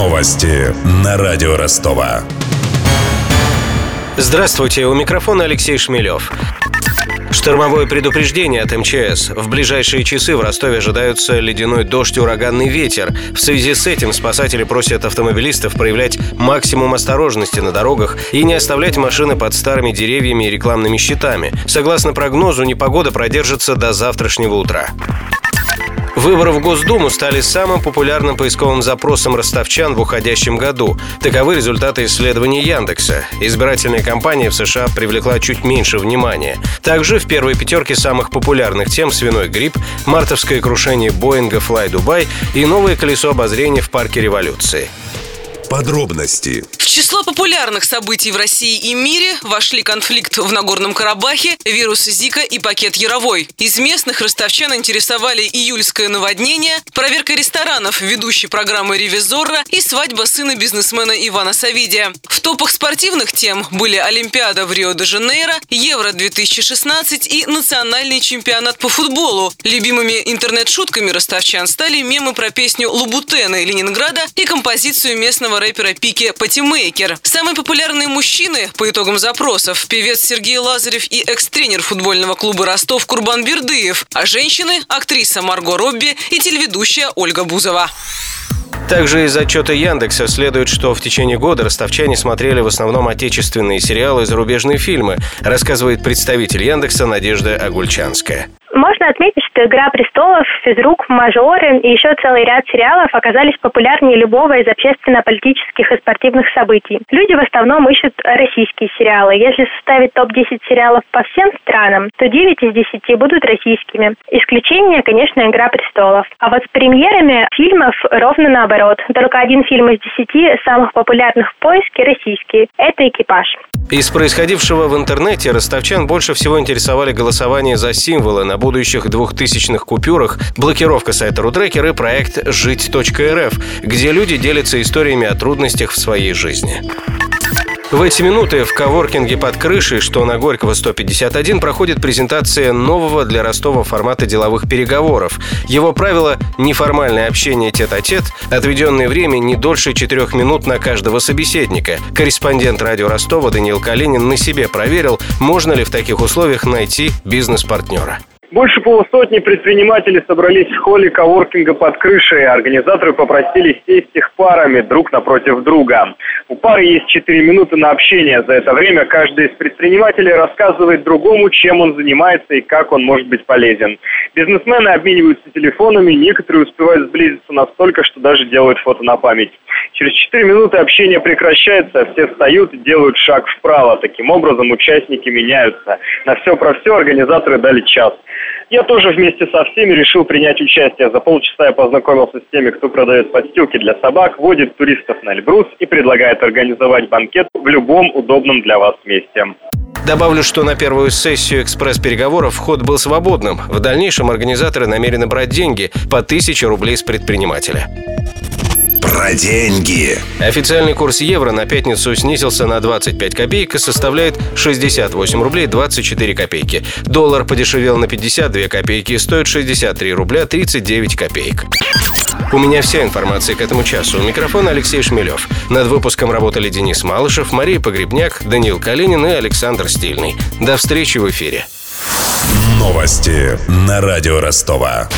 Новости на радио Ростова. Здравствуйте, у микрофона Алексей Шмелев. Штормовое предупреждение от МЧС. В ближайшие часы в Ростове ожидаются ледяной дождь и ураганный ветер. В связи с этим спасатели просят автомобилистов проявлять максимум осторожности на дорогах и не оставлять машины под старыми деревьями и рекламными щитами. Согласно прогнозу, непогода продержится до завтрашнего утра. Выборы в Госдуму стали самым популярным поисковым запросом ростовчан в уходящем году. Таковы результаты исследований Яндекса. Избирательная кампания в США привлекла чуть меньше внимания. Также в первой пятерке самых популярных тем свиной грипп, мартовское крушение Боинга Fly Dubai и новое колесо обозрения в парке революции. Подробности число популярных событий в России и мире вошли конфликт в Нагорном Карабахе, вирус Зика и пакет Яровой. Из местных ростовчан интересовали июльское наводнение, проверка ресторанов ведущей программы «Ревизорра» и свадьба сына бизнесмена Ивана Савидия. В топах спортивных тем были Олимпиада в Рио-де-Жанейро, Евро-2016 и национальный чемпионат по футболу. Любимыми интернет-шутками ростовчан стали мемы про песню Лубутена Ленинграда и композицию местного рэпера Пики Патимы Мейкер. Самые популярные мужчины по итогам запросов – певец Сергей Лазарев и экс-тренер футбольного клуба Ростов Курбан Бердыев, а женщины – актриса Марго Робби и телеведущая Ольга Бузова. Также из отчета Яндекса следует, что в течение года ростовчане смотрели в основном отечественные сериалы и зарубежные фильмы, рассказывает представитель Яндекса Надежда Агульчанская. Можно отметить, «Игра престолов», «Физрук», «Мажоры» и еще целый ряд сериалов оказались популярнее любого из общественно-политических и спортивных событий. Люди в основном ищут российские сериалы. Если составить топ-10 сериалов по всем странам, то 9 из 10 будут российскими. Исключение, конечно, «Игра престолов». А вот с премьерами фильмов ровно наоборот. Только один фильм из 10 самых популярных в поиске российский. Это «Экипаж». Из происходившего в интернете ростовчан больше всего интересовали голосование за символы на будущих двухтысячных купюрах, блокировка сайта Рутрекер и проект «Жить.рф», где люди делятся историями о трудностях в своей жизни. В эти минуты в коворкинге под крышей, что на Горького 151, проходит презентация нового для Ростова формата деловых переговоров. Его правило – неформальное общение тет-а-тет, отведенное время не дольше четырех минут на каждого собеседника. Корреспондент радио Ростова Даниил Калинин на себе проверил, можно ли в таких условиях найти бизнес-партнера. Больше полусотни предпринимателей собрались в холле коворкинга под крышей. Организаторы попросили сесть их парами друг напротив друга. У пары есть 4 минуты на общение. За это время каждый из предпринимателей рассказывает другому, чем он занимается и как он может быть полезен. Бизнесмены обмениваются телефонами, некоторые успевают сблизиться настолько, что даже делают фото на память. Через 4 минуты общение прекращается, все встают и делают шаг вправо. Таким образом, участники меняются. На все про все организаторы дали час. Я тоже вместе со всеми решил принять участие. За полчаса я познакомился с теми, кто продает подстилки для собак, водит туристов на Эльбрус и предлагает организовать банкет в любом удобном для вас месте. Добавлю, что на первую сессию экспресс-переговоров вход был свободным. В дальнейшем организаторы намерены брать деньги по 1000 рублей с предпринимателя. Про деньги. Официальный курс евро на пятницу снизился на 25 копеек и составляет 68 рублей 24 копейки. Доллар подешевел на 52 копейки и стоит 63 рубля 39 копеек. У меня вся информация к этому часу. У микрофона Алексей Шмелев. Над выпуском работали Денис Малышев, Мария Погребняк, Даниил Калинин и Александр Стильный. До встречи в эфире. Новости на радио Ростова.